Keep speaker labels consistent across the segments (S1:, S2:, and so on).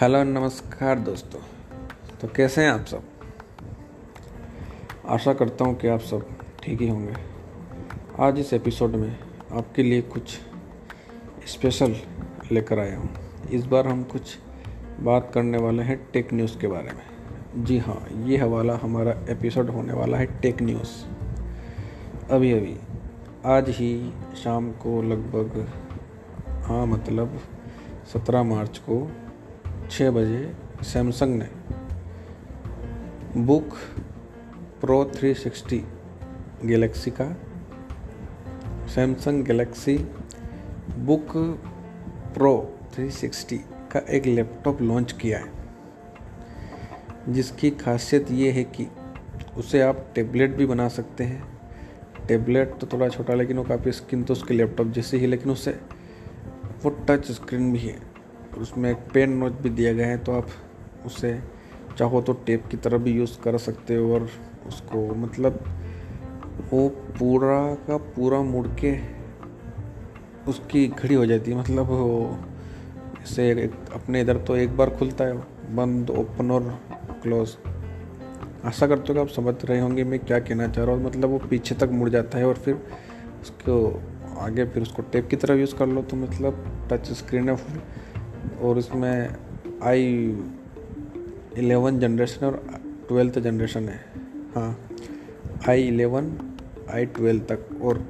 S1: Hello नमस्कार दोस्तों। तो कैसे हैं आप सब? आशा करता हूँ कि आप सब ठीक ही होंगे। आज इस एपिसोड में आपके लिए कुछ स्पेशल लेकर आया हूँ। इस बार हम कुछ बात करने वाले हैं टेक न्यूज़ के बारे में। जी हाँ ये हवाला हमारा एपिसोड होने वाला है टेक न्यूज़। अभी अभी आज ही शाम को लगभग हाँ मतलब सत्रह मार्च को छः बजे सैमसंग ने बुक प्रो 360 गैलेक्सी का, सैमसंग गैलेक्सी बुक प्रो 360 का एक लैपटॉप लॉन्च किया है। जिसकी खासियत ये है कि उसे आप टेबलेट भी बना सकते हैं। टेबलेट तो थोड़ा छोटा, लेकिन वो काफ़ी स्क्रीन तो उसके लैपटॉप जैसे ही, लेकिन उससे वो टच स्क्रीन भी है। उसमें एक पेन नोच भी दिया गया है तो आप उसे चाहो तो टेप की तरह भी यूज़ कर सकते हो और उसको मतलब वो पूरा का पूरा मुड़ के उसकी घड़ी हो जाती है मतलब वो जैसे अपने इधर तो एक बार खुलता है, बंद, ओपन और क्लोज। आशा करते हो कि आप समझ रहे होंगे मैं क्या कहना चाह रहा हूँ। मतलब वो पीछे तक मुड़ जाता है और फिर उसको आगे फिर उसको टेप की तरह यूज़ कर लो तो मतलब टच स्क्रीन है फुल और इसमें आई इलेवन जनरेशन और ट्वेल्थ जनरेशन है। हाँ आई इलेवन आई ट्वेल्व तक। और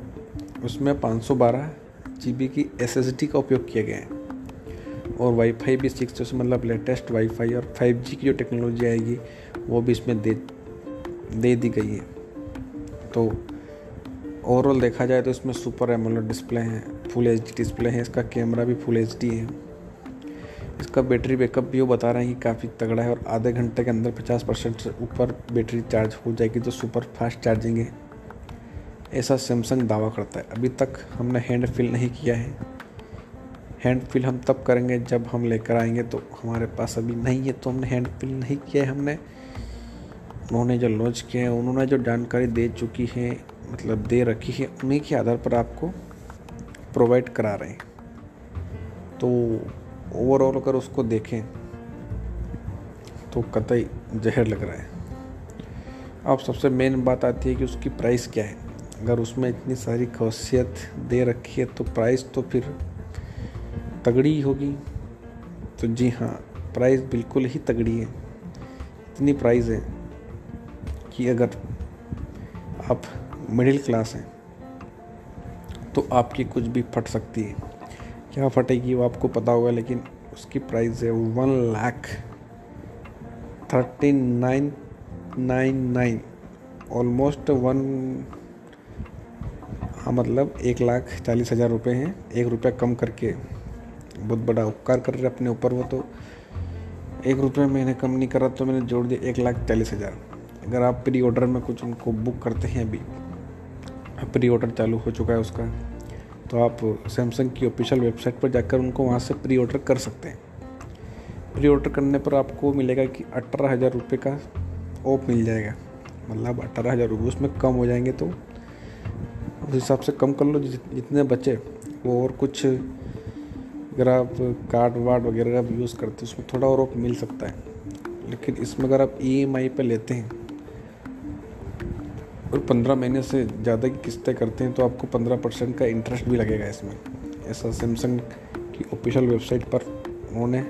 S1: उसमें पाँच सौ बारह जी बी की एसएसडी का उपयोग किया गया है। और वाईफाई भी सिक्स जैसे मतलब लेटेस्ट वाईफाई और फाइव जी की जो टेक्नोलॉजी आएगी, वो भी इसमें दे दे दी गई है। तो ओवरऑल देखा जाए तो इसमें सुपर एमोलेड डिस्प्ले है फुल एचडी डिस्प्ले है, इसका कैमरा भी फुल एचडी है। इसका बैटरी बैकअप भी वो बता रहे हैं कि काफ़ी तगड़ा है और आधे घंटे के अंदर 50 परसेंट से ऊपर बैटरी चार्ज हो जाएगी तो सुपर फास्ट चार्जिंग है। ऐसा सैमसंग दावा करता है। अभी तक हमने हैंड फिल नहीं किया है। हैंड फिल हम तब करेंगे जब हम लेकर आएँगे तो हमारे पास अभी नहीं है तो हमने हैंड फिल नहीं किया है हमने। उन्होंने जो लॉन्च किया है, उन्होंने जो जानकारी दे चुकी है मतलब दे रखी है, उन्हीं के आधार पर आपको प्रोवाइड करा रहे हैं। तो ओवरऑल अगर उसको देखें तो कतई जहर लग रहा है। अब सबसे मेन बात आती है कि उसकी प्राइस क्या है। अगर उसमें इतनी सारी खासियत दे रखी है तो प्राइस तो फिर तगड़ी होगी। तो जी हाँ प्राइस बिल्कुल ही तगड़ी है। इतनी प्राइस है कि अगर आप मिडिल क्लास हैं तो आपकी कुछ भी फट सकती है। क्या फटेगी वो आपको पता होगा, लेकिन उसकी प्राइस है one lakh thirty nine nine nine almost one हाँ मतलब एक लाख चालीस हज़ार रुपये हैं। एक रुपया कम करके, बहुत बड़ा उपकार कर रहे अपने ऊपर वो तो। एक रुपया मैंने कम नहीं करा तो मैंने जोड़ दिया एक लाख चालीस हज़ार। अगर आप प्री ऑर्डर में कुछ उनको बुक करते हैं अभी प्री ऑर्डर चालू हो चुका है उसका। तो आप सैमसंग की ऑफिशियल वेबसाइट पर जाकर उनको वहाँ से प्री ऑर्डर कर सकते हैं। प्री ऑर्डर करने पर आपको मिलेगा कि अठारह हज़ार रुपये का ऑफ़ मिल जाएगा। मतलब अठारह हज़ार रुपये, उसमें कम हो जाएँगे तो उस हिसाब से कम कर लो। जितने बचे, वो और कुछ अगर आप कार्ड वार्ड वगैरह यूज़ करते हैं, उसमें थोड़ा और ऑफ़ मिल सकता है। लेकिन इसमें अगर आप ई एम आई पर लेते हैं और पंद्रह महीने से ज़्यादा की किस्तें करते हैं तो आपको पंद्रह परसेंट का इंटरेस्ट भी लगेगा इसमें। ऐसा सैमसंग की ऑफिशियल वेबसाइट पर उन्होंने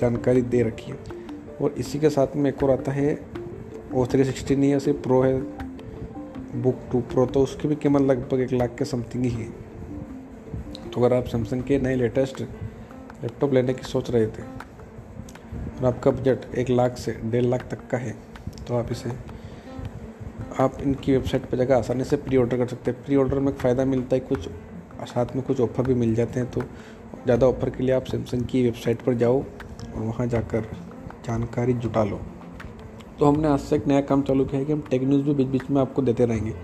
S1: जानकारी दे रखी है। और इसी के साथ में एक और आता है ओ थ्री सिक्सटी नहीं सिर्फ़ प्रो है बुक टू प्रो तो उसकी भी कीमत लगभग एक लाख के समथिंग ही है। तो अगर आप सैमसंग के नए लेटेस्ट लैपटॉप लेने की सोच रहे थे, और आपका बजट एक लाख से डेढ़ लाख तक का है तो आप इसे आप इनकी वेबसाइट पर जाकर आसानी से प्री ऑर्डर कर सकते हैं। प्री ऑर्डर में फ़ायदा मिलता है, कुछ साथ में कुछ ऑफ़र भी मिल जाते हैं तो ज़्यादा ऑफ़र के लिए आप सैमसंग की वेबसाइट पर जाओ और वहाँ जाकर जानकारी जुटा लो। तो हमने आज से एक नया काम चालू किया है कि हम टेक न्यूज़ भी बीच बीच में आपको देते रहेंगे।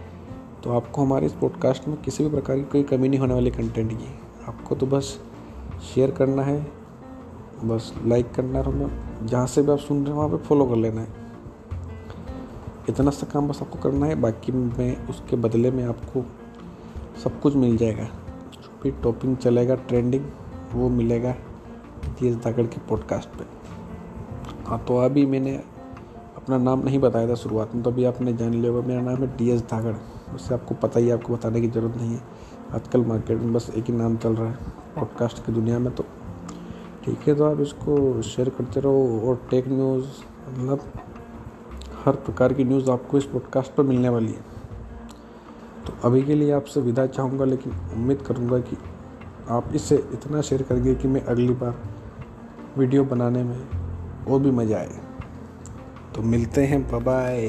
S1: तो आपको हमारे इस पॉडकास्ट में किसी भी प्रकार की कोई कमी नहीं होने वाली कंटेंट की। आपको तो बस शेयर करना है, बस लाइक करना है हमें जहाँ से भी आप सुन रहे हैं, वहाँ पर फॉलो कर लेना है। इतना सा काम बस आपको करना है, बाकी में उसके बदले में आपको सब कुछ मिल जाएगा। जो भी टॉपिंग चलेगा, ट्रेंडिंग, वो मिलेगा तेज दागड़ के पॉडकास्ट पे। हाँ तो अभी मैंने अपना नाम नहीं बताया था शुरुआत में तो अभी आपने जान लिया होगा, मेरा नाम है डी एस धागड़ उससे आपको पता ही आपको बताने की ज़रूरत नहीं है। आजकल मार्केट में बस एक ही नाम चल रहा है पॉडकास्ट की दुनिया में तो ठीक है तो आप इसको शेयर करते रहो और टेक न्यूज़ मतलब हर प्रकार की न्यूज़ आपको इस पॉडकास्ट पर मिलने वाली है। तो अभी के लिए आपसे विदा चाहूँगा, लेकिन उम्मीद करूँगा कि आप इसे इतना शेयर करिए कि मैं अगली बार वीडियो बनाने में और भी मज़ा आए। तो मिलते हैं बाय